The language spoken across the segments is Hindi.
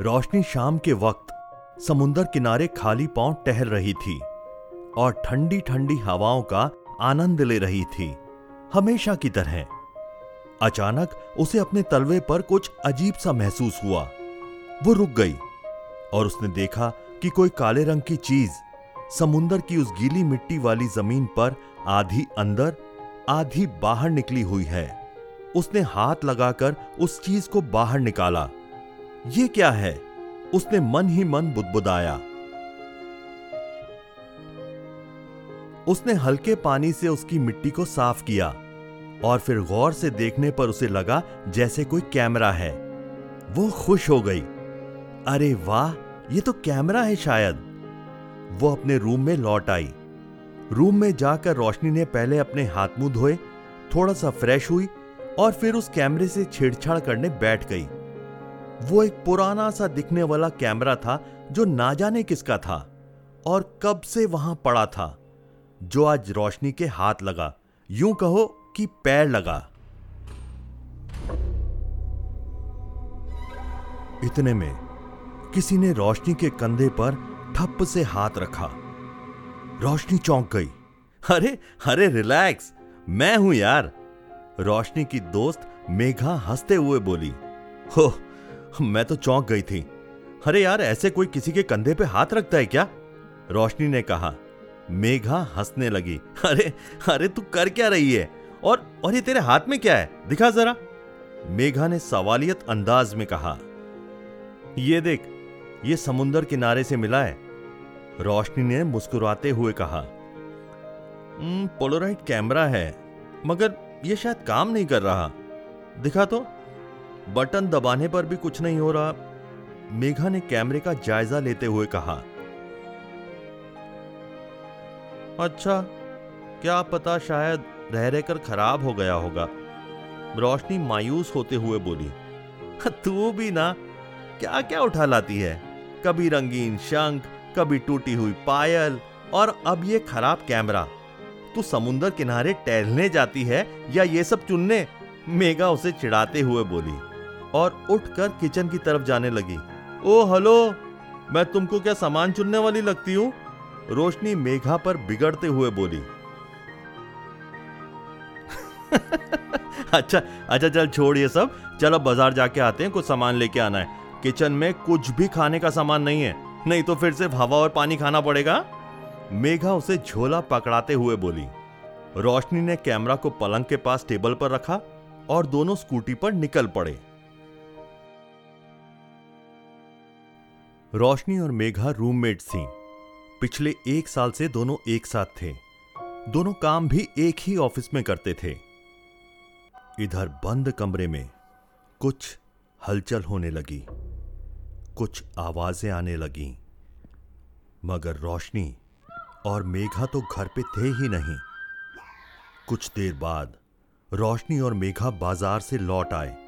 रोशनी शाम के वक्त समुन्दर किनारे खाली पाँव टहल रही थी और ठंडी ठंडी हवाओं का आनंद ले रही थी, हमेशा की तरह। अचानक उसे अपने तलवे पर कुछ अजीब सा महसूस हुआ। वो रुक गई और उसने देखा कि कोई काले रंग की चीज़ समुन्दर की उस गीली मिट्टी वाली ज़मीन पर आधी अंदर, आधी बाहर निकली हुई है। उसने हाथ लगाकर उस चीज़ को बाहर निकाला। ये क्या है? उसने मन ही मन बुदबुदाया। उसने हल्के पानी से उसकी मिट्टी को साफ़ किया और फिर गौर से देखने पर उसे लगा जैसे कोई कैमरा है। वो खुश हो गई। अरे वाह, ये तो कैमरा है शायद। वो अपने रूम में लौट आई। रूम में जाकर रोशनी ने पहले अपने हाथ मुँह धोए, थोड़ा सा फ्रेश हुई और फिर उस कैमरे से छेड़छाड़ करने बैठ गई। वो एक पुराना सा दिखने वाला कैमरा था, जो ना जाने किसका था, और कब से वहाँ पड़ा था, जो आज रोशनी के हाथ लगा। यूँ कहो कि पैर लगा। इतने में किसी ने रोशनी के कंधे पर ठप से हाथ रखा। रोशनी चौंक गई। अरे अरे, रिलैक्स! मैं हूँ यार! रोशनी की दोस्त मेघा हँसते हुए बोली हो मैं तो चौंक गई थी। अरे यार, ऐसे कोई किसी के कंधे पे हाथ रखता है क्या? रोशनी ने कहा, मेघा हंसने लगी, अरे अरे तू कर क्या रही है? और और ये तेरे हाथ में क्या है? दिखा जरा। मेघा ने सवालियत अंदाज में कहा, ये देख, ये समुंदर किनारे से मिला है। रोशनी ने मुस्कुराते हुए कहा पोलोराइट कैमरा है, मगर ये शायद काम नहीं कर रहा। दिखा तो। बटन दबाने पर भी कुछ नहीं हो रहा। मेघा ने कैमरे का जायजा लेते हुए कहा। अच्छा क्या पता शायद रह रहकर खराब हो गया होगा। रोशनी मायूस होते हुए बोली, तू भी ना क्या क्या उठा लाती है? कभी रंगीन शंख, कभी टूटी हुई पायल और अब ये खराब कैमरा। तू समुंदर किनारे टहलने जाती है या ये सब चुनने? मेगा उसे चिढ़ाते हुए बोली और उठकर किचन की तरफ़ जाने लगी। ओ, हेलो, मैं तुमको क्या सामान चुनने वाली लगती हूँ? रोशनी मेघा पर बिगड़ते हुए बोली। अच्छा अच्छा चल छोड़ ये सब। चलो, बाज़ार जाके आते हैं, कुछ सामान लेके आना है। किचन में कुछ भी खाने का सामान नहीं है। नहीं तो फिर सिर्फ़ हवा और पानी खाना पड़ेगा? मेघा उसे झोला पकड़ाते हुए बोली। रोशनी ने कैमरा को पलंग के पास टेबल पर रखा और दोनों स्कूटी पर निकल पड़े। रोशनी और मेघा रूममेट्स थीं। पिछले एक साल से दोनों एक साथ थे। दोनों काम भी एक ही ऑफ़िस में करते थे। इधर बंद कमरे में कुछ हलचल होने लगी। कुछ आवाज़ें आने लगी। मगर रोशनी और मेघा तो घर पे थे ही नहीं। कुछ देर बाद रोशनी और मेघा बाज़ार से लौट आए।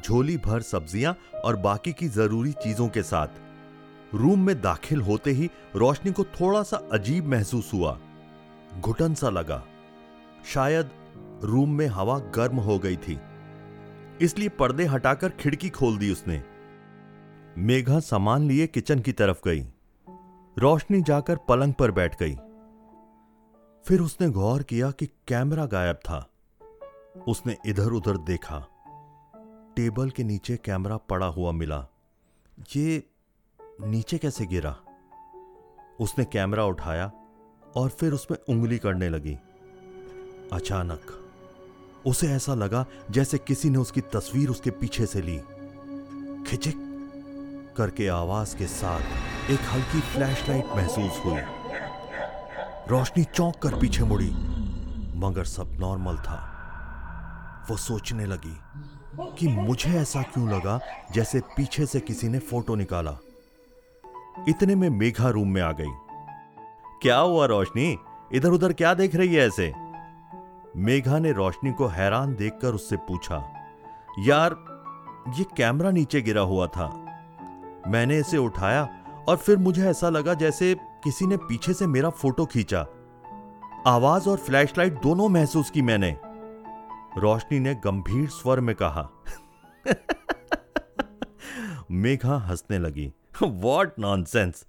झोली भर सब्ज़ियाँ और बाकी की ज़रूरी चीज़ों के साथ। रूम में दाखिल होते ही रोशनी को थोड़ा सा अजीब महसूस हुआ। घुटन सा लगा। शायद रूम में हवा गर्म हो गई थी। इसलिए पर्दे हटाकर खिड़की खोल दी उसने। मेघा सामान लिए किचन की तरफ़ गई। रोशनी जाकर पलंग पर बैठ गई। फिर उसने गौर किया कि कैमरा गायब था। उसने इधर उधर देखा। टेबल के नीचे कैमरा पड़ा हुआ मिला। ये नीचे कैसे गिरा? उसने कैमरा उठाया और फिर उसमें उंगली करने लगी। अचानक, उसे ऐसा लगा जैसे किसी ने उसकी तस्वीर उसके पीछे से ली। खिचिक करके आवाज़ के साथ एक हल्की फ्लैशलाइट महसूस हुई। रोशनी चौंक कर पीछे मुड़ी, मगर सब नॉर्मल था। वो सोचने लगी कि मुझे ऐसा क्यों लगा जैसे पीछे से किसी ने फ़ोटो निकाला। इतने में मेघा रूम में आ गई। क्या हुआ रोशनी? इधर उधर क्या देख रही है ऐसे? मेघा ने रोशनी को हैरान देखकर उससे पूछा, यार, ये कैमरा नीचे गिरा हुआ था। मैंने इसे उठाया और फिर मुझे ऐसा लगा जैसे किसी ने पीछे से मेरा फ़ोटो खींचा। आवाज़ और फ्लैशलाइट दोनों महसूस की मैंने। रोशनी ने गंभीर स्वर में कहा। मेघा हंसने लगी। वॉट नॉनसेंस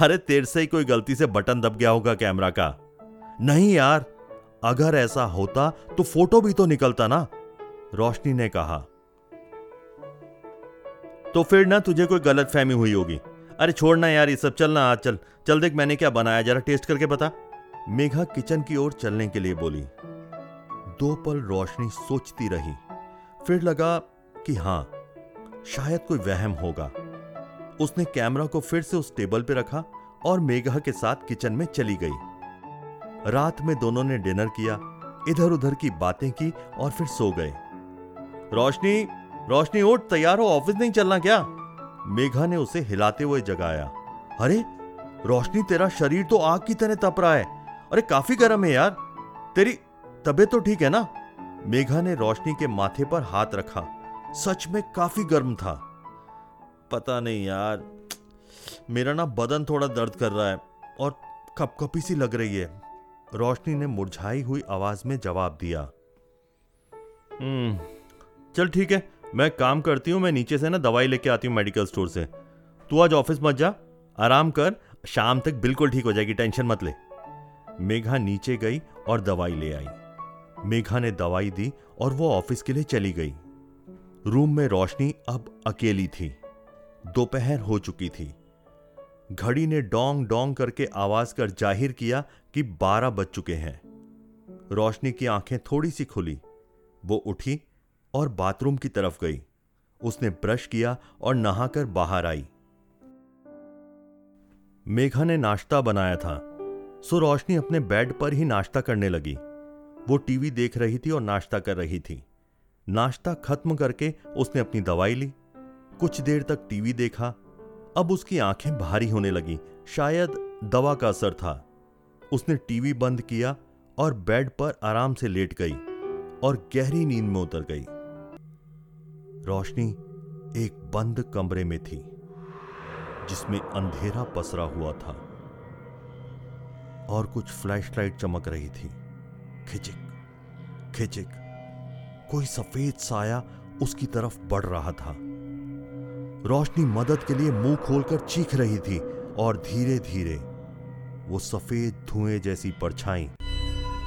अरे, तेर से ही कोई गलती से बटन दब गया होगा कैमरा का। नहीं यार, अगर ऐसा होता तो फ़ोटो भी तो निकलता ना। रोशनी ने कहा। तो फिर ना तुझे कोई गलत फहमी हुई होगी। अरे छोड़ना यार ये सब चलना आज, चल। चल देख मैंने क्या बनाया, जरा टेस्ट करके बता। मेघा किचन की ओर चलने के लिए बोली। दो पल रोशनी सोचती रही। फिर लगा कि हाँ, शायद कोई वहम होगा। उसने कैमरा को फिर से उस टेबल पर रखा और मेघा के साथ किचन में चली गई। रात में दोनों ने डिनर किया इधर उधर की बातें की और फिर सो गए। रोशनी रोशनी उठ, तैयार हो, ऑफ़िस नहीं चलना क्या? मेघा ने उसे हिलाते हुए जगाया। अरे, रोशनी तेरा शरीर तो आग की तरह तप रहा है। अरे, काफ़ी गर्म है यार। तेरी तबीयत तो ठीक है ना? मेघा ने रोशनी के माथे पर हाथ रखा। सच में काफ़ी गर्म था। पता नहीं यार, मेरा ना बदन थोड़ा दर्द कर रहा है और कपकपी सी लग रही है। रोशनी ने मुरझाई हुई आवाज़ में जवाब दिया। हम्म चल ठीक है, मैं काम करती हूँ, मैं नीचे से ना दवाई लेके आती हूँ मेडिकल स्टोर से। तू आज ऑफ़िस मत जा, आराम कर, शाम तक बिल्कुल ठीक हो जाएगी, टेंशन मत ले। मेघा नीचे गई और दवाई ले आई। मेघा ने दवाई दी और वो ऑफ़िस के लिए चली गई। रूम में रोशनी अब अकेली थी। दोपहर हो चुकी थी। घड़ी ने डोंग डोंग करके आवाज़ कर ज़ाहिर किया कि बारह बज चुके हैं। रोशनी की आँखें थोड़ी सी खुली। वो उठी और बाथरूम की तरफ़ गई। उसने ब्रश किया और नहाकर बाहर आई। मेघा ने नाश्ता बनाया था। सो रोशनी अपने बेड पर ही नाश्ता करने लगी। वो टीवी देख रही थी और नाश्ता कर रही थी। नाश्ता खत्म करके उसने अपनी दवाई ली। कुछ देर तक टीवी देखा। अब उसकी आँखें भारी होने लगी। शायद दवा का असर था। उसने टीवी बंद किया और बेड पर आराम से लेट गई और गहरी नींद में उतर गई। रोशनी एक बंद कमरे में थी, जिसमें अंधेरा पसरा हुआ था और कुछ फ्लैशलाइट चमक रही थी। खिचिक खिचिक कोई सफ़ेद साया उसकी तरफ़ बढ़ रहा था। रोशनी मदद के लिए मुँह खोलकर चीख रही थी और धीरे धीरे वो सफ़ेद धुएँ जैसी परछाई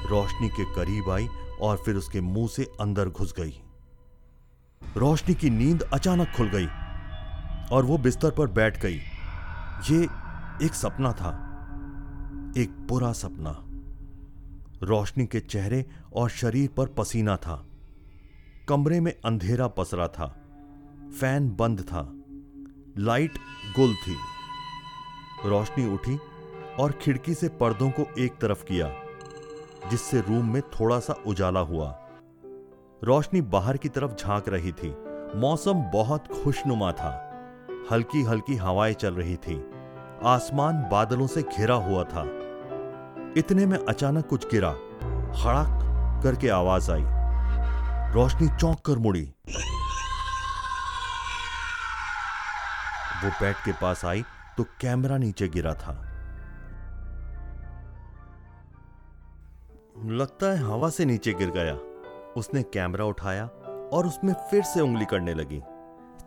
रोशनी के करीब आई और फिर उसके मुँह से अंदर घुस गई। रोशनी की नींद अचानक खुल गई और वो बिस्तर पर बैठ गई। ये एक सपना था, एक बुरा सपना। रोशनी के चेहरे और शरीर पर पसीना था। कमरे में अंधेरा पसरा था। फ़ैन बंद था। लाइट गुल थी। रोशनी उठी और खिड़की से पर्दों को एक तरफ़ किया, जिससे रूम में थोड़ा सा उजाला हुआ। रोशनी बाहर की तरफ़ झाँक रही थी। मौसम बहुत खुशनुमा था। हल्की हल्की हवाएँ चल रही थी। आसमान बादलों से घिरा हुआ था। इतने में अचानक कुछ गिरा। खड़क करके आवाज़ आई। रोशनी चौंक कर मुड़ी। वो बेड के पास आई तो कैमरा नीचे गिरा था। लगता है हवा से नीचे गिर गया। उसने कैमरा उठाया और उसमें फिर से उंगली करने लगी।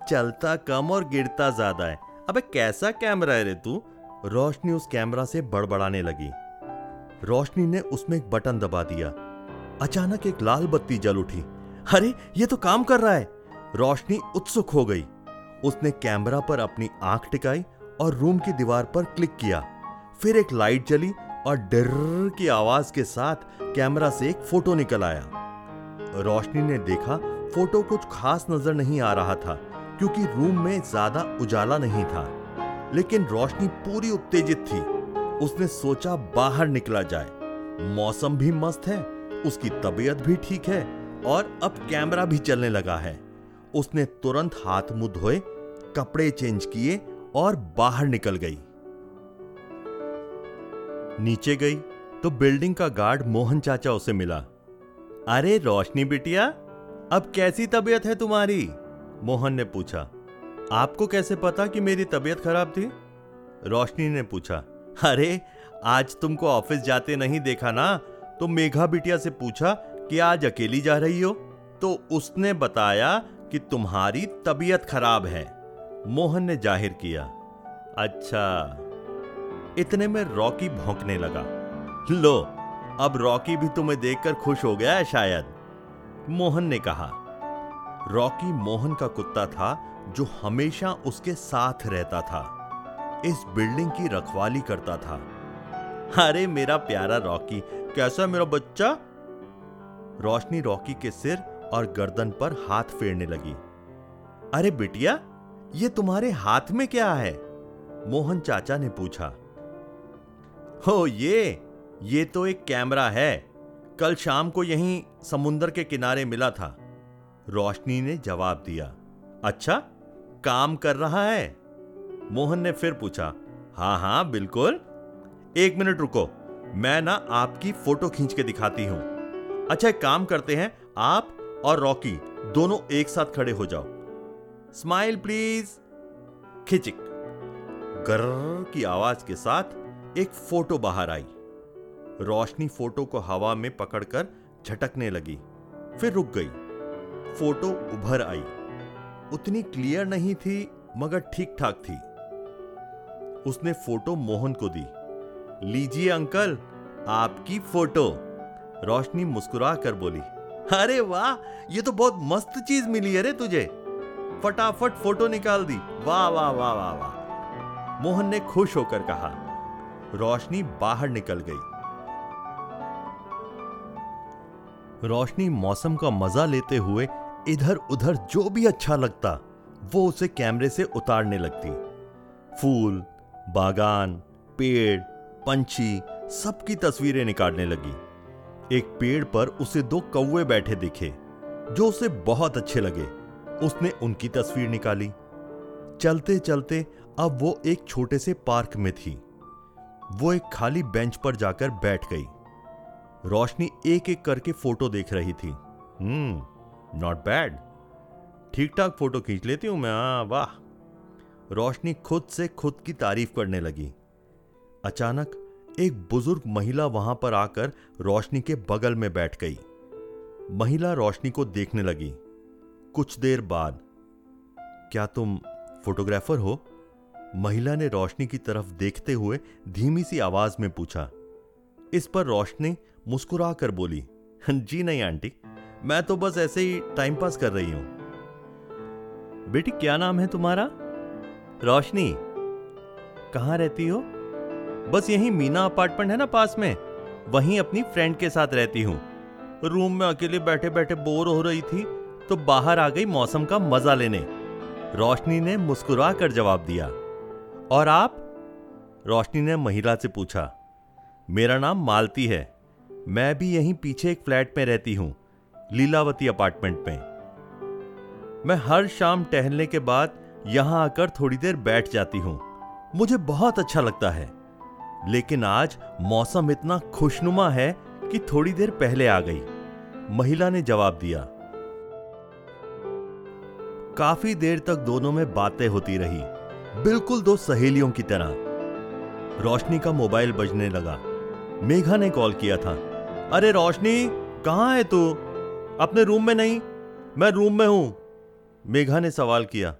चलता कम और गिरता ज़्यादा है। अबे कैसा कैमरा है रे तू? रोशनी उस कैमरा से बड़बड़ाने लगी। रोशनी ने उसमें एक बटन दबा दिया। अचानक एक लाल बत्ती जल उठी। अरे, ये तो काम कर रहा है। रोशनी उत्सुक हो गई। उसने कैमरा पर अपनी आँख टिकाई और रूम की दीवार पर क्लिक किया। फिर एक लाइट जली और डर की आवाज़ के साथ कैमरा से एक फ़ोटो निकल आया। रोशनी ने देखा, फ़ोटो कुछ खास नज़र नहीं आ रहा था, क्योंकि रूम में ज़्यादा उजाला नहीं था। लेकिन रोशनी पूरी उत्तेजित थी। उसने सोचा बाहर निकला जाए। मौसम भी मस्त है, उसकी तबीयत भी ठीक है और अब कैमरा भी चलने लगा है। उसने तुरंत हाथ मुँह धोए, कपड़े चेंज किए और बाहर निकल गई। नीचे गई तो बिल्डिंग का गार्ड मोहन चाचा उसे मिला। अरे रोशनी बिटिया, अब कैसी तबीयत है तुम्हारी? मोहन ने पूछा। आपको कैसे पता कि मेरी तबीयत खराब थी? रोशनी ने पूछा। अरे, आज तुमको ऑफ़िस जाते नहीं देखा ना? तो मेघा बिटिया से पूछा कि आज अकेली जा रही हो? तो उसने बताया कि तुम्हारी तबीयत खराब है। मोहन ने ज़ाहिर किया। अच्छा। इतने में रॉकी भौंकने लगा। लो, अब रॉकी भी तुम्हें देखकर खुश हो गया है शायद। मोहन ने कहा। रॉकी मोहन का कुत्ता था जो हमेशा उसके साथ रहता था। इस बिल्डिंग की रखवाली करता था। अरे मेरा प्यारा रॉकी, कैसा मेरा बच्चा? रोशनी रॉकी के सिर और गर्दन पर हाथ फेरने लगी। अरे बिटिया, ये तुम्हारे हाथ में क्या है? मोहन चाचा ने पूछा। हो ये ये तो एक कैमरा है। कल शाम को यहीं समुंदर के किनारे मिला था। रोशनी ने जवाब दिया। अच्छा काम कर रहा है? मोहन ने फिर पूछा हाँ हाँ बिल्कुल। एक मिनट रुको, मैं ना आपकी फ़ोटो खींच के दिखाती हूँ। अच्छा एक काम करते हैं, आप और रॉकी दोनों एक साथ खड़े हो जाओ। Smile, please. खिचिक। गर की आवाज़ के साथ एक फ़ोटो बाहर आई। रोशनी फ़ोटो को हवा में पकड़कर झटकने लगी, फिर रुक गई। फ़ोटो उभर आई। उतनी क्लियर नहीं थी, मगर ठीक ठाक थी। उसने फ़ोटो मोहन को दी। लीजिए अंकल, आपकी फ़ोटो। रोशनी मुस्कुरा कर बोली, अरे वाह, ये तो बहुत मस्त चीज़ मिली है रे तुझे। फटाफट फ़ोटो निकाल दी। वाह वाह वाह वाह वाह। मोहन ने खुश होकर कहा। रोशनी बाहर निकल गई। रोशनी मौसम का मज़ा लेते हुए इधर उधर जो भी अच्छा लगता, वो उसे कैमरे से उतारने लगती। फूल बागान पेड़ पंछी सबकी तस्वीरें निकालने लगी। एक पेड़ पर उसे दो कौवे बैठे दिखे जो उसे बहुत अच्छे लगे। उसने उनकी तस्वीर निकाली। चलते चलते अब वो एक छोटे से पार्क में थी। वो एक खाली बेंच पर जाकर बैठ गई। रोशनी एक एक करके फ़ोटो देख रही थी। हम्म नॉट बैड ठीक ठाक फ़ोटो खींच लेती हूँ मैं हाँ, वाह। रोशनी खुद से खुद की तारीफ़ करने लगी। अचानक एक बुज़ुर्ग महिला वहाँ पर आकर रोशनी के बगल में बैठ गई। महिला रोशनी को देखने लगी। कुछ देर बाद, क्या तुम फोटोग्राफर हो? महिला ने रोशनी की तरफ़ देखते हुए धीमी सी आवाज़ में पूछा। इस पर रोशनी मुस्कुरा कर बोली, जी नहीं, आंटी, मैं तो बस ऐसे ही टाइम पास कर रही हूँ। बेटी, क्या नाम है तुम्हारा? रोशनी, कहाँ रहती हो? बस यही मीना अपार्टमेंट है ना पास में? वहीं अपनी फ्रेंड के साथ रहती हूँ। रूम में अकेले बैठे बैठे बोर हो रही थी तो बाहर आ गई मौसम का मज़ा लेने। रोशनी ने मुस्कुरा कर जवाब दिया, और आप? रोशनी ने महिला से पूछा, मेरा नाम मालती है। मैं भी यहीं पीछे एक फ्लैट में रहती हूँ, लीलावती अपार्टमेंट में। मैं हर शाम टहलने के बाद यहाँ आकर थोड़ी देर बैठ जाती हूँ। मुझे बहुत अच्छा लगता है। लेकिन आज मौसम इतना खुशनुमा है कि थोड़ी देर पहले आ गई। महिला ने जवाब दिया। काफ़ी देर तक दोनों में बातें होती रही। बिल्कुल दो सहेलियों की तरह। रोशनी का मोबाइल बजने लगा। मेघा ने कॉल किया था। अरे रोशनी, कहाँ है तू? अपने रूम में नहीं, मैं रूम में हूँ। मेघा ने सवाल किया।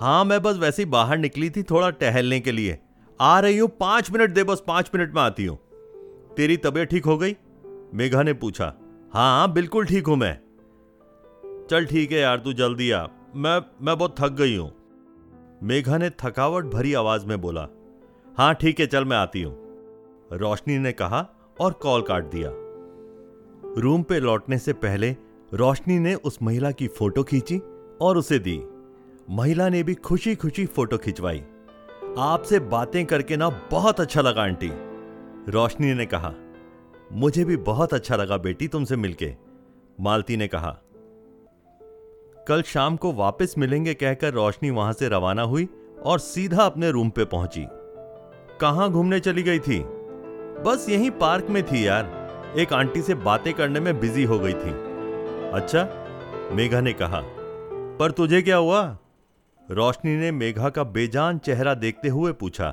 हाँ, मैं बस वैसे ही बाहर निकली थी थोड़ा टहलने के लिए। आ रही हूँ, पाँच मिनट दे, बस पाँच मिनट में आती हूँ। तेरी तबीयत ठीक हो गई? मेघा ने पूछा। हाँ बिल्कुल ठीक हूँ मैं। चल ठीक है यार, तू जल्दी आ। मैं मैं बहुत थक गई हूँ। मेघा ने थकावट भरी आवाज़ में बोला। हाँ ठीक है, चल मैं आती हूँ। रोशनी ने कहा और कॉल काट दिया। रूम पे लौटने से पहले रोशनी ने उस महिला की फ़ोटो खींची और उसे दी। महिला ने भी खुशी खुशी फ़ोटो खिंचवाई। आपसे बातें करके ना बहुत अच्छा लगा, आंटी। रोशनी ने कहा, मुझे भी बहुत अच्छा लगा बेटी तुमसे मिलके। मालती ने कहा, कल शाम को वापस मिलेंगे कहकर रोशनी वहाँ से रवाना हुई और सीधा अपने रूम पे पहुँची। कहाँ घूमने चली गई थी? बस यहीं पार्क में थी यार। एक आंटी से बातें करने में बिज़ी हो गई थी। अच्छा? मेघा ने कहा, पर तुझे क्या हुआ? रोशनी ने मेघा का बेजान चेहरा देखते हुए पूछा,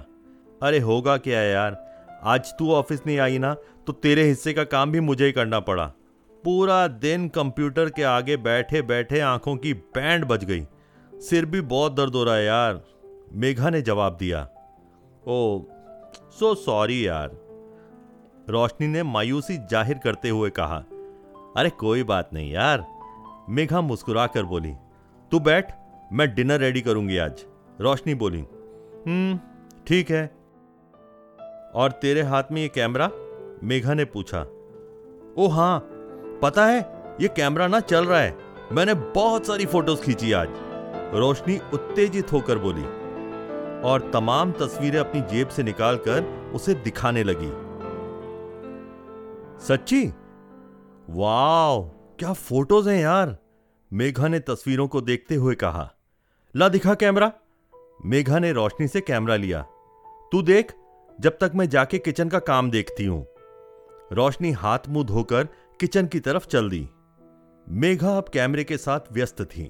अरे होगा क्या यार? आज तू ऑफ़िस नहीं आई ना तो तेरे हिस्से का काम भी मुझे ही करना पड़ा। पूरा दिन कंप्यूटर के आगे बैठे बैठे आँखों की बैंड बज गई। सिर भी बहुत दर्द हो रहा है यार। मेघा ने जवाब दिया, ओ, सो सॉरी यार। रोशनी ने मायूसी ज़ाहिर करते हुए कहा, अरे कोई बात नहीं यार। मेघा मुस्कुरा कर बोली, तू बैठ मैं डिनर रेडी करूँगी आज। रोशनी बोली हम्म ठीक है। और तेरे हाथ में ये कैमरा? मेघा ने पूछा। ओ हाँ पता है, ये कैमरा ना चल रहा है। मैंने बहुत सारी फ़ोटोज़ खींची आज। रोशनी उत्तेजित होकर बोली, और तमाम तस्वीरें अपनी जेब से निकालकर उसे दिखाने लगी। सच्ची? वाओ, क्या फ़ोटोज़ हैं यार! मेघा ने तस्वीरों को देखते हुए कहा। ला दिखा कैमरा। मेघा ने रोशनी से कैमरा लिया। तू देख, जब तक मैं जाके किचन का काम देखती हूँ। रोशनी हाथ मुँह धोकर किचन की तरफ़ चल दी। मेघा अब कैमरे के साथ व्यस्त थी।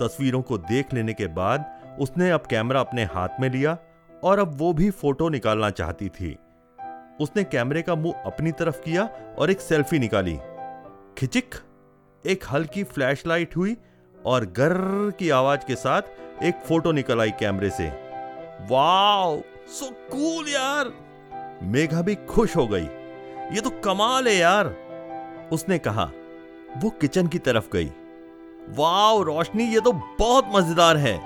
तस्वीरों को देख लेने के बाद उसने अब कैमरा अपने हाथ में लिया और अब वो भी फ़ोटो निकालना चाहती थी। उसने कैमरे का मुँह अपनी तरफ़ किया और एक सेल्फी निकाली। खिचिक, एक हल्की फ्लैशलाइट हुई और गर्र की आवाज़ के साथ एक फ़ोटो निकल आई कैमरे से। वाओ! सो कूल यार! मेघा भी खुश हो गई। ये तो कमाल है यार! उसने कहा, वो किचन की तरफ़ गई। वाओ, रोशनी, ये तो बहुत मज़ेदार है।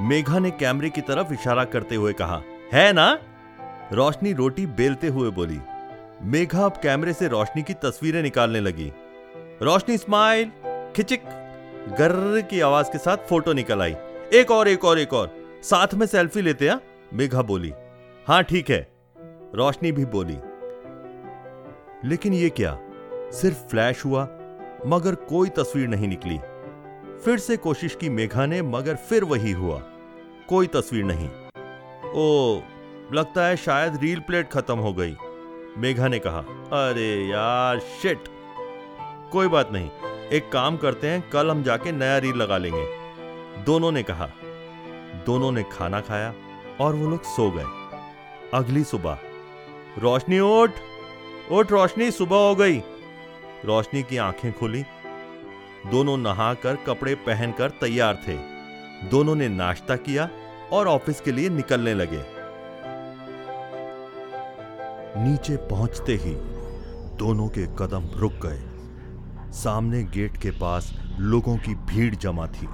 मेघा ने कैमरे की तरफ़ इशारा करते हुए कहा, है ना? रोशनी रोटी बेलते हुए बोली। मेघा अब कैमरे से रोशनी की तस्वीरें निकालने लगी। रोशनी स्माइल खिचिक। गर्र की आवाज़ के साथ फ़ोटो निकल आई। एक और एक और एक और। साथ में सेल्फी लेते हैं? मेघा बोली। हाँ, ठीक है। रोशनी भी बोली। लेकिन ये क्या? सिर्फ़ फ्लैश हुआ, मगर कोई तस्वीर नहीं निकली। फिर से कोशिश की मेघा ने, मगर फिर वही हुआ। कोई तस्वीर नहीं। ओ, लगता है शायद रील प्लेट खत्म हो गई। मेघा ने कहा, अरे यार, शिट! कोई बात नहीं। एक काम करते हैं, कल हम जाके नया रील लगा लेंगे। दोनों ने कहा। दोनों ने खाना खाया और वो लोग सो गए। अगली सुबह, रोशनी उठ उठ रोशनी, सुबह हो गई। रोशनी की आँखें खुली। दोनों नहाकर कपड़े पहनकर तैयार थे। दोनों ने नाश्ता किया और ऑफ़िस के लिए निकलने लगे। नीचे पहुँचते ही दोनों के कदम रुक गए। सामने गेट के पास लोगों की भीड़ जमा थी।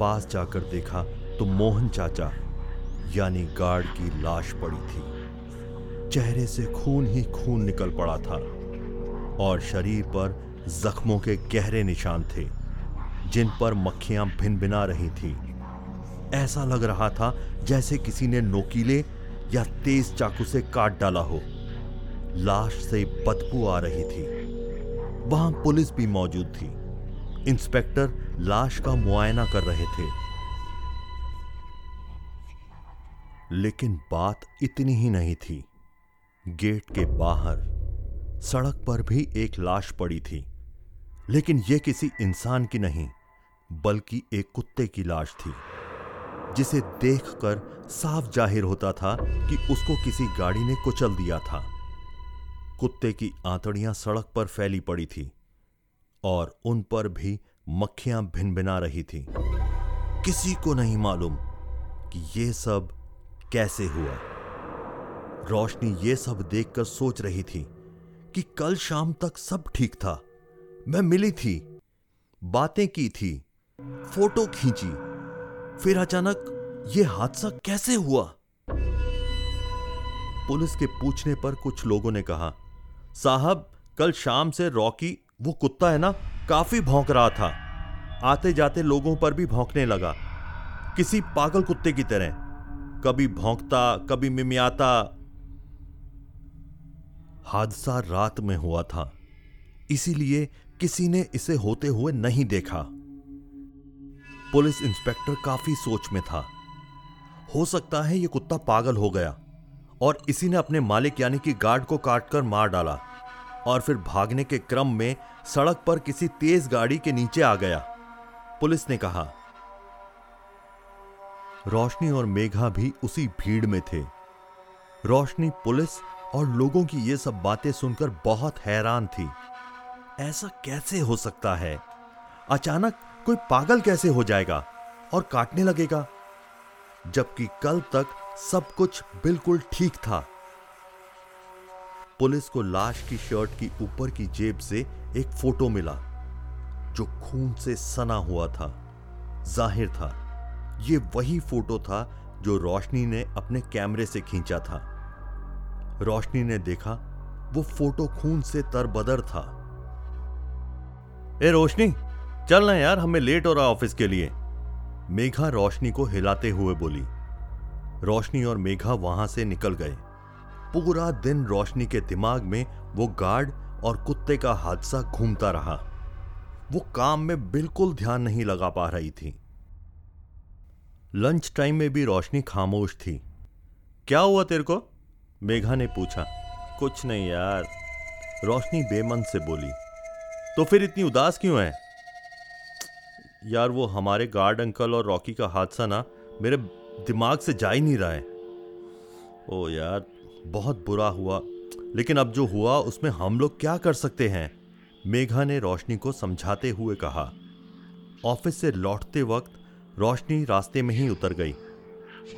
पास जाकर देखा तो मोहन चाचा, यानी गार्ड की लाश पड़ी थी। चेहरे से खून ही खून निकल पड़ा था और शरीर पर जख्मों के गहरे निशान थे, जिन पर मक्खियाँ भिन भिना रही थी। ऐसा लग रहा था जैसे किसी ने नोकीले या तेज चाकू से काट डाला हो। लाश से बदबू आ रही थी। वहाँ पुलिस भी मौजूद थी। इंस्पेक्टर लाश का मुआयना कर रहे थे। लेकिन बात इतनी ही नहीं थी। गेट के बाहर, सड़क पर भी एक लाश पड़ी थी। लेकिन यह किसी इंसान की नहीं, बल्कि एक कुत्ते की लाश थी, जिसे देखकर साफ़ ज़ाहिर होता था कि उसको किसी गाड़ी ने कुचल दिया था। कुत्ते की आंतड़ियाँ सड़क पर फैली पड़ी थी और उन पर भी मक्खियाँ भिन भिना रही थी। किसी को नहीं मालूम कि यह सब कैसे हुआ। रोशनी ये सब देखकर सोच रही थी कि कल शाम तक सब ठीक था। मैं मिली थी, बातें की थी, फ़ोटो खींची, फिर अचानक यह हादसा कैसे हुआ? पुलिस के पूछने पर कुछ लोगों ने कहा साहब, कल शाम से रॉकी, वो कुत्ता है ना, काफ़ी भौंक रहा था। आते जाते लोगों पर भी भौंकने लगा। किसी पागल कुत्ते की तरह। कभी भौंकता, कभी मिमियाता। हादसा रात में हुआ था। इसीलिए किसी ने इसे होते हुए नहीं देखा। पुलिस इंस्पेक्टर काफ़ी सोच में था। हो सकता है यह कुत्ता पागल हो गया। और इसी ने अपने मालिक यानी कि गार्ड को काटकर मार डाला और फिर भागने के क्रम में सड़क पर किसी तेज गाड़ी के नीचे आ गया। पुलिस ने कहा, रोशनी और मेघा भी उसी भीड़ में थे। रोशनी पुलिस और लोगों की ये सब बातें सुनकर बहुत हैरान थी। ऐसा कैसे हो सकता है? अचानक कोई पागल कैसे हो जाएगा और काटने लगेगा? जबकि कल तक सब कुछ बिल्कुल ठीक था। पुलिस को लाश की शर्ट की ऊपर की जेब से एक फ़ोटो मिला, जो खून से सना हुआ था। ज़ाहिर था यह वही फ़ोटो था जो रोशनी ने अपने कैमरे से खींचा था। रोशनी ने देखा, वो फ़ोटो खून से तरबदर था। ए, रोशनी, चल ना यार, हमें लेट हो रहा ऑफ़िस के लिए। मेघा रोशनी को हिलाते हुए बोली। रोशनी और मेघा वहाँ से निकल गए। पूरा दिन रोशनी के दिमाग में वो गार्ड और कुत्ते का हादसा घूमता रहा। वो काम में बिल्कुल ध्यान नहीं लगा पा रही थी। लंच टाइम में भी रोशनी खामोश थी। क्या हुआ तेरे को? मेघा ने पूछा। कुछ नहीं यार, रोशनी बेमन से बोली। तो फिर इतनी उदास क्यों है? यार वो हमारे गार्ड अंकल और रॉकी का हादसा ना, मेरे दिमाग से जा ही नहीं रहा है। ओ यार, बहुत बुरा हुआ। लेकिन अब जो हुआ, उसमें हम लोग क्या कर सकते हैं? मेघा ने रोशनी को समझाते हुए कहा। ऑफ़िस से लौटते वक्त रोशनी रास्ते में ही उतर गई।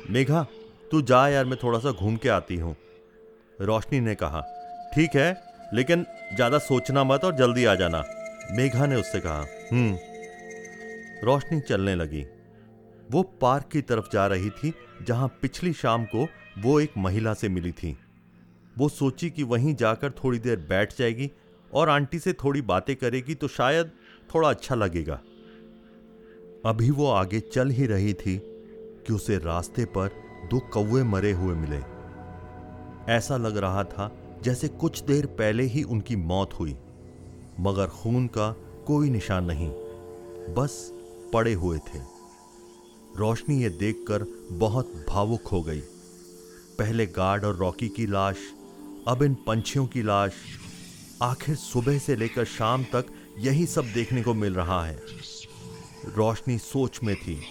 मेघा, तू जा यार, मैं थोड़ा सा घूम के आती हूँ। रोशनी ने कहा, ठीक है, लेकिन ज़्यादा सोचना मत और जल्दी आ जाना। मेघा ने उससे कहा हम्म। रोशनी चलने लगी। वो पार्क की तरफ़ जा रही थी, जहाँ पिछली शाम को वो एक महिला से मिली थी। वो सोची कि वहीं जाकर थोड़ी देर बैठ जाएगी और आंटी से थोड़ी बातें करेगी तो शायद थोड़ा अच्छा लगेगा। अभी वो आगे चल ही रही थी कि उसे रास्ते पर दो कौवे मरे हुए मिले। ऐसा लग रहा था जैसे कुछ देर पहले ही उनकी मौत हुई, मगर खून का कोई निशान नहीं, बस पड़े हुए थे। रोशनी ये देखकर बहुत भावुक हो गई। पहले गार्ड और रॉकी की लाश, अब इन पंछियों की लाश। आखिर सुबह से लेकर शाम तक यही सब देखने को मिल रहा है। रोशनी सोच में थी,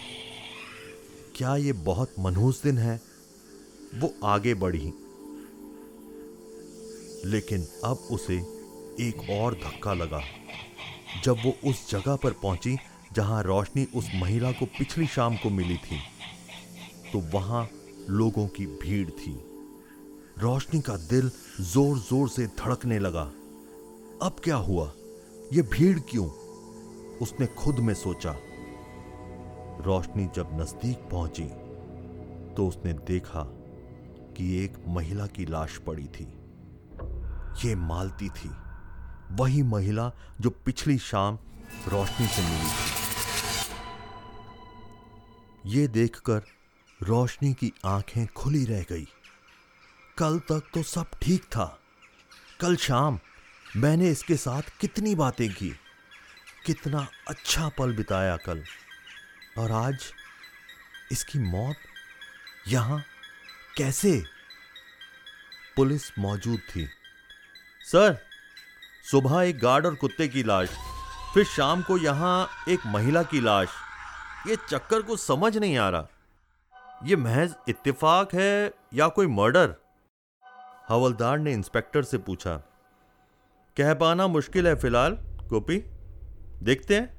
क्या ये बहुत मनहूस दिन है? वो आगे बढ़ी। लेकिन अब उसे एक और धक्का लगा। जब वो उस जगह पर पहुँची जहाँ रोशनी उस महिला को पिछली शाम को मिली थी तो वहाँ लोगों की भीड़ थी। रोशनी का दिल ज़ोर ज़ोर से धड़कने लगा। अब क्या हुआ? यह भीड़ क्यों? उसने खुद में सोचा। रोशनी जब नज़दीक पहुँची तो उसने देखा कि एक महिला की लाश पड़ी थी। ये मालती थी। वही महिला जो पिछली शाम रोशनी से मिली थी। ये देखकर रोशनी की आँखें खुली रह गई। कल तक तो सब ठीक था। कल शाम मैंने इसके साथ कितनी बातें की। कितना अच्छा पल बिताया कल। और आज इसकी मौत यहाँ कैसे? पुलिस मौजूद थी। सर, सुबह एक गार्ड और कुत्ते की लाश, फिर शाम को यहाँ एक महिला की लाश। ये चक्कर को समझ नहीं आ रहा। ये महज इत्तेफाक है या कोई मर्डर? हवलदार ने इंस्पेक्टर से पूछा। कह पाना मुश्किल है फ़िलहाल, गोपी। देखते हैं।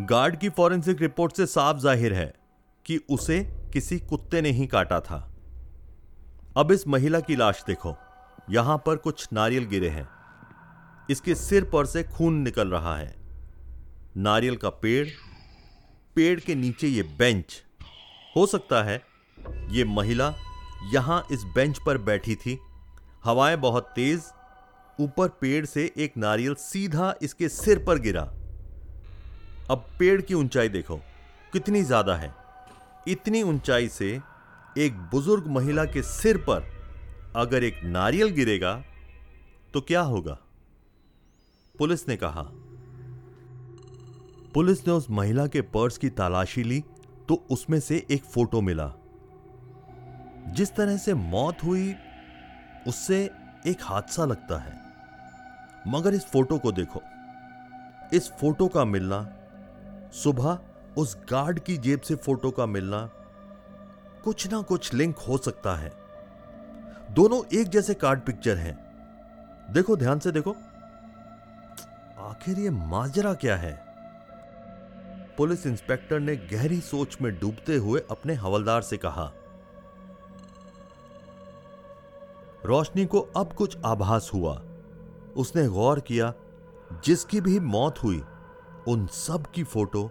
गार्ड की फॉरेंसिक रिपोर्ट से साफ़ ज़ाहिर है कि उसे किसी कुत्ते ने ही काटा था। अब इस महिला की लाश देखो। यहाँ पर कुछ नारियल गिरे हैं। इसके सिर पर से खून निकल रहा है। नारियल का पेड़ पेड़ के नीचे ये बेंच। हो सकता है ये महिला यहाँ इस बेंच पर बैठी थी। हवाएँ बहुत तेज, ऊपर पेड़ से एक नारियल सीधा इसके सिर पर गिरा। अब पेड़ की ऊंचाई देखो, कितनी ज़्यादा है। इतनी ऊंचाई से एक बुज़ुर्ग महिला के सिर पर अगर एक नारियल गिरेगा तो क्या होगा? पुलिस ने कहा पुलिस ने उस महिला के पर्स की तलाशी ली तो उसमें से एक फ़ोटो मिला। जिस तरह से मौत हुई, उससे एक हादसा लगता है। मगर इस फ़ोटो को देखो। इस फ़ोटो का मिलना, सुबह उस गार्ड की जेब से फ़ोटो का मिलना, कुछ ना कुछ लिंक हो सकता है। दोनों एक जैसे कार्ड पिक्चर हैं। देखो, ध्यान से देखो। आखिर ये माजरा क्या है? पुलिस इंस्पेक्टर ने गहरी सोच में डूबते हुए अपने हवलदार से कहा, रोशनी को अब कुछ आभास हुआ। उसने गौर किया, जिसकी भी मौत हुई, उन सब की फ़ोटो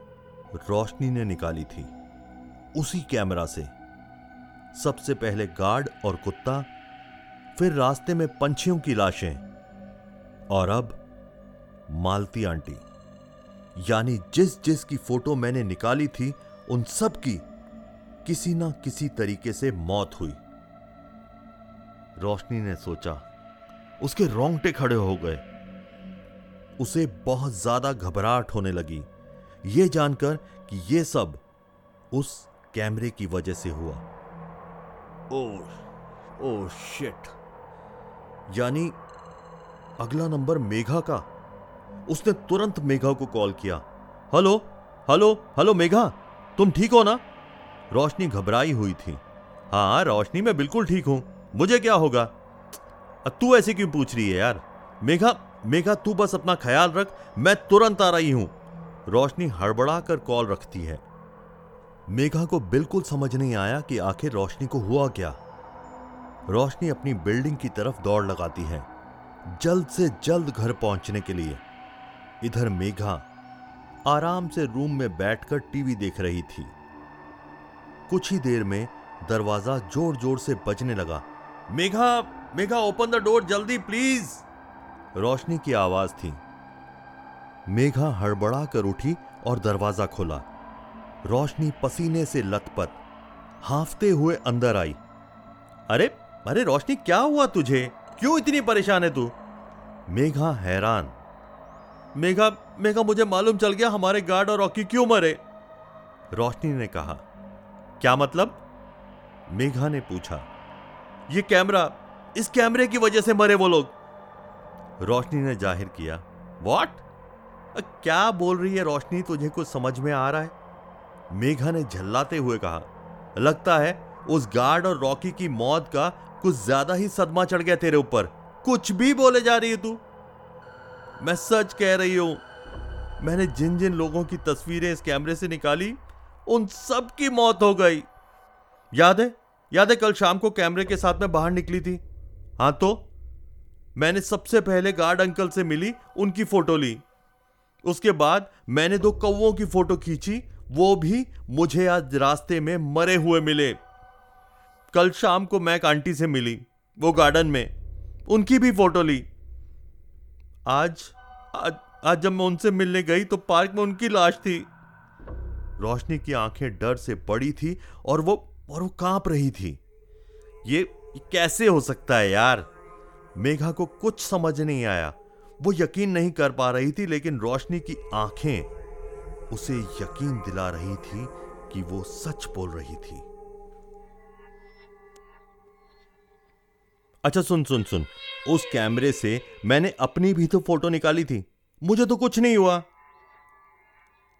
रोशनी ने निकाली थी, उसी कैमरा से। सबसे पहले गार्ड और कुत्ता, फिर रास्ते में पंछियों की लाशें, और अब मालती आंटी। यानी जिस जिस की फ़ोटो मैंने निकाली थी, उन सब की किसी ना किसी तरीके से मौत हुई। रोशनी ने सोचा, उसके रोंगटे खड़े हो गए। उसे बहुत ज़्यादा घबराहट होने लगी। यह जानकर कि यह सब उस कैमरे की वजह से हुआ। Oh oh shit. यानी अगला नंबर मेघा का। उसने तुरंत मेघा को कॉल किया। हेलो हेलो हेलो मेघा, तुम ठीक हो ना? रोशनी घबराई हुई थी। हाँ रोशनी, मैं बिल्कुल ठीक हूँ। मुझे क्या होगा? तू ऐसे क्यों पूछ रही है यार? मेघा मेघा, तू बस अपना ख्याल रख, मैं तुरंत आ रही हूँ। रोशनी हड़बड़ा कर कॉल रखती है। मेघा को बिल्कुल समझ नहीं आया कि आखिर रोशनी को हुआ क्या। रोशनी अपनी बिल्डिंग की तरफ़ दौड़ लगाती है, जल्द से जल्द घर पहुँचने के लिए। इधर मेघा आराम से रूम में बैठकर टीवी देख रही थी। कुछ ही देर में दरवाज़ा ज़ोर ज़ोर से बजने लगा। Megha Megha open the door जल्दी प्लीज़ रोशनी की आवाज़ थी। मेघा हड़बड़ा कर उठी और दरवाज़ा खोला। रोशनी पसीने से लथपथ, हाफते हुए अंदर आई। अरे अरे रोशनी, क्या हुआ तुझे? क्यों इतनी परेशान है तू? मेघा हैरान मेघा मेघा, मुझे मालूम चल गया हमारे गार्ड और रॉकी क्यों मरे। रोशनी ने कहा, क्या मतलब? मेघा ने पूछा, ये कैमरा, इस कैमरे की वजह से मरे वो लोग। रोशनी ने ज़ाहिर किया वॉट क्या बोल रही है रोशनी? तुझे कुछ समझ में आ रहा है? मेघा ने झल्लाते हुए कहा, लगता है उस गार्ड और रॉकी की मौत का कुछ ज़्यादा ही सदमा चढ़ गया तेरे ऊपर। कुछ भी बोले जा रही है तू। मैं सच कह रही हूँ, मैंने जिन जिन लोगों की तस्वीरें इस कैमरे से निकाली, उन सब की मौत हो गई। याद है? याद है कल शाम को कैमरे के साथ में बाहर निकली थी? हाँ तो? मैंने सबसे पहले गार्ड अंकल से मिली, उनकी फ़ोटो ली। उसके बाद मैंने दो कौओं की फ़ोटो खींची, वो भी मुझे आज रास्ते में मरे हुए मिले। कल शाम को मैं एक आंटी से मिली, वो गार्डन में, उनकी भी फ़ोटो ली। आज आज आज जब मैं उनसे मिलने गई तो पार्क में उनकी लाश थी। रोशनी की आँखें डर से पड़ी थी और वो और वो काँप रही थी। ये कैसे हो सकता है यार? मेघा को कुछ समझ नहीं आया। वो यकीन नहीं कर पा रही थी, लेकिन रोशनी की आँखें उसे यकीन दिला रही थी कि वो सच बोल रही थी। अच्छा सुन सुन सुन। उस कैमरे से मैंने अपनी भी तो फ़ोटो निकाली थी। मुझे तो कुछ नहीं हुआ।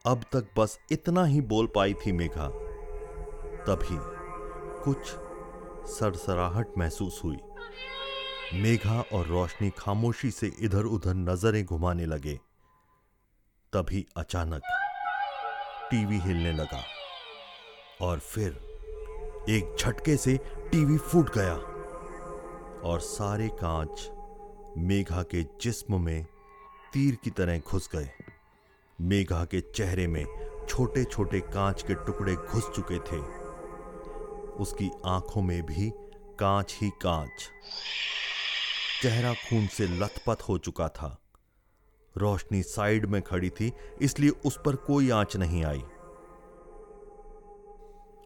अब तक बस इतना ही बोल पाई थी मेघा। तभी कुछ सरसराहट महसूस हुई। मेघा और रोशनी खामोशी से इधर उधर नज़रें घुमाने लगे। तभी अचानक टीवी हिलने लगा और फिर एक झटके से टीवी फूट गया। और सारे कांच मेघा के जिस्म में तीर की तरह घुस गए। मेघा के चेहरे में छोटे छोटे कांच के टुकड़े घुस चुके थे। उसकी आँखों में भी कांच ही कांच। चेहरा खून से लथपथ हो चुका था। रोशनी साइड में खड़ी थी, इसलिए उस पर कोई आँच नहीं आई।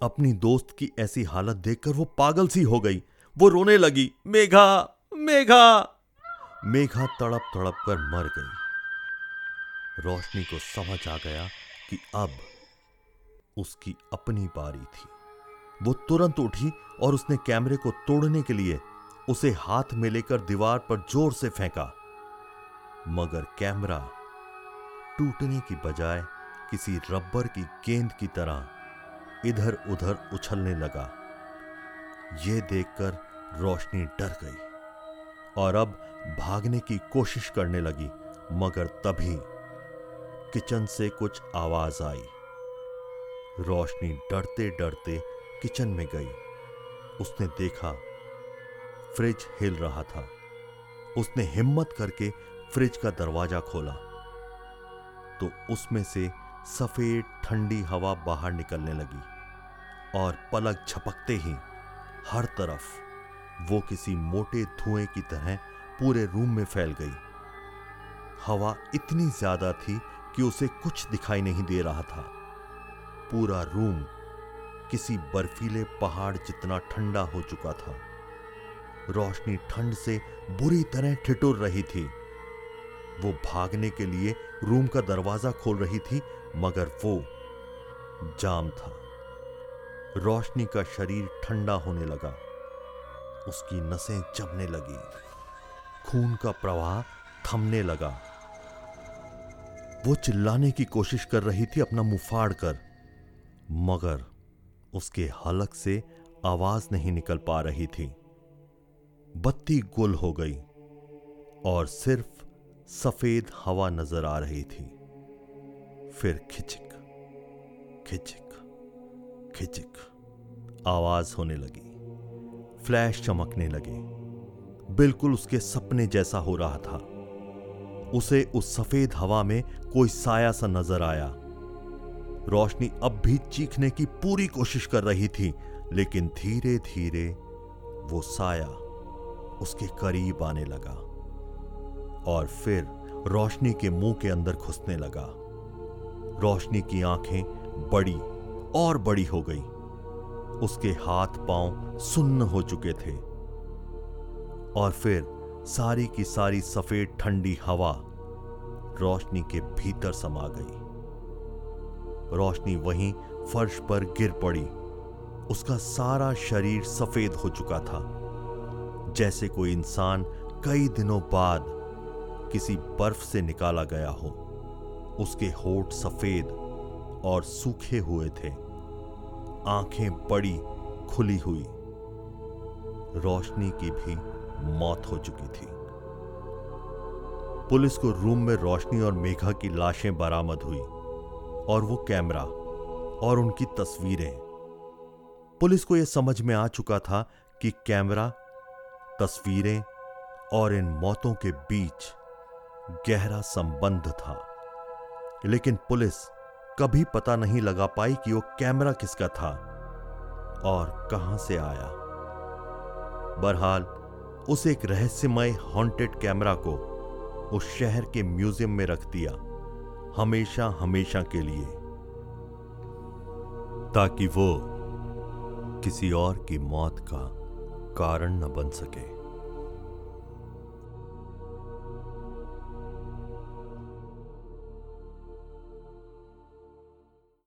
अपनी दोस्त की ऐसी हालत देखकर वो पागल सी हो गई। वो रोने लगी, मेघा मेघा! मेघा तड़प तड़प कर मर गई। रोशनी को समझ आ गया कि अब उसकी अपनी बारी थी। वो तुरंत उठी और उसने कैमरे को तोड़ने के लिए उसे हाथ में लेकर दीवार पर ज़ोर से फेंका। मगर कैमरा टूटने की बजाय किसी रबर की गेंद की तरह इधर उधर उछलने लगा। यह देखकर रोशनी डर गई और अब भागने की कोशिश करने लगी, मगर तभी किचन से कुछ आवाज़ आई। रोशनी डरते डरते किचन में गई। उसने देखा, फ्रिज हिल रहा था। उसने हिम्मत करके फ्रिज का दरवाज़ा खोला। तो उसमें से सफ़ेद, ठंडी हवा बाहर निकलने लगी और पलक झपकते ही हर तरफ़ वो किसी मोटे धुएँ की तरह पूरे रूम में फैल गई। हवा इतनी ज़्यादा थी कि उसे कुछ दिखाई नहीं दे रहा था। पूरा रूम किसी बर्फीले पहाड़ जितना ठंडा हो चुका था। रोशनी ठंड से बुरी तरह ठिठुर रही थी। वो भागने के लिए रूम का दरवाज़ा खोल रही थी, मगर वो जाम था। रोशनी का शरीर ठंडा होने लगा। उसकी नसें जमने लगी। खून का प्रवाह थमने लगा। वो चिल्लाने की कोशिश कर रही थी अपना मुँह फाड़ कर, मगर उसके हलक से आवाज़ नहीं निकल पा रही थी। बत्ती गुल हो गई और सिर्फ़ सफ़ेद हवा नज़र आ रही थी। फिर खिचक खिचक खिचक आवाज़ होने लगी। फ्लैश चमकने लगे। बिल्कुल उसके सपने जैसा हो रहा था। उसे उस सफ़ेद हवा में कोई साया सा नज़र आया। रोशनी अब भी चीखने की पूरी कोशिश कर रही थी, लेकिन धीरे धीरे वो साया उसके करीब आने लगा। और फिर रोशनी के मुँह के अंदर घुसने लगा। रोशनी की आँखें बड़ी और बड़ी हो गई। उसके हाथ पाँव सुन्न हो चुके थे। और फिर सारी की सारी सफ़ेद ठंडी हवा रोशनी के भीतर समा गई। रोशनी वहीं फर्श पर गिर पड़ी। उसका सारा शरीर सफ़ेद हो चुका था। जैसे कोई इंसान कई दिनों बाद किसी बर्फ़ से निकाला गया हो। उसके होठ सफ़ेद और सूखे हुए थे। आँखें बड़ी खुली हुई। रोशनी की भी मौत हो चुकी थी। पुलिस को रूम में रोशनी और मेघा की लाशें बरामद हुई और वो कैमरा और उनकी तस्वीरें। पुलिस को यह समझ में आ चुका था कि कैमरा, तस्वीरें और इन मौतों के बीच गहरा संबंध था। लेकिन पुलिस कभी पता नहीं लगा पाई कि वो कैमरा किसका था और कहाँ से आया। बहरहाल, उस एक रहस्यमय हॉन्टेड कैमरा को उस शहर के म्यूज़ियम में रख दिया, हमेशा हमेशा के लिए, ताकि वो किसी और की मौत का कारण न बन सके।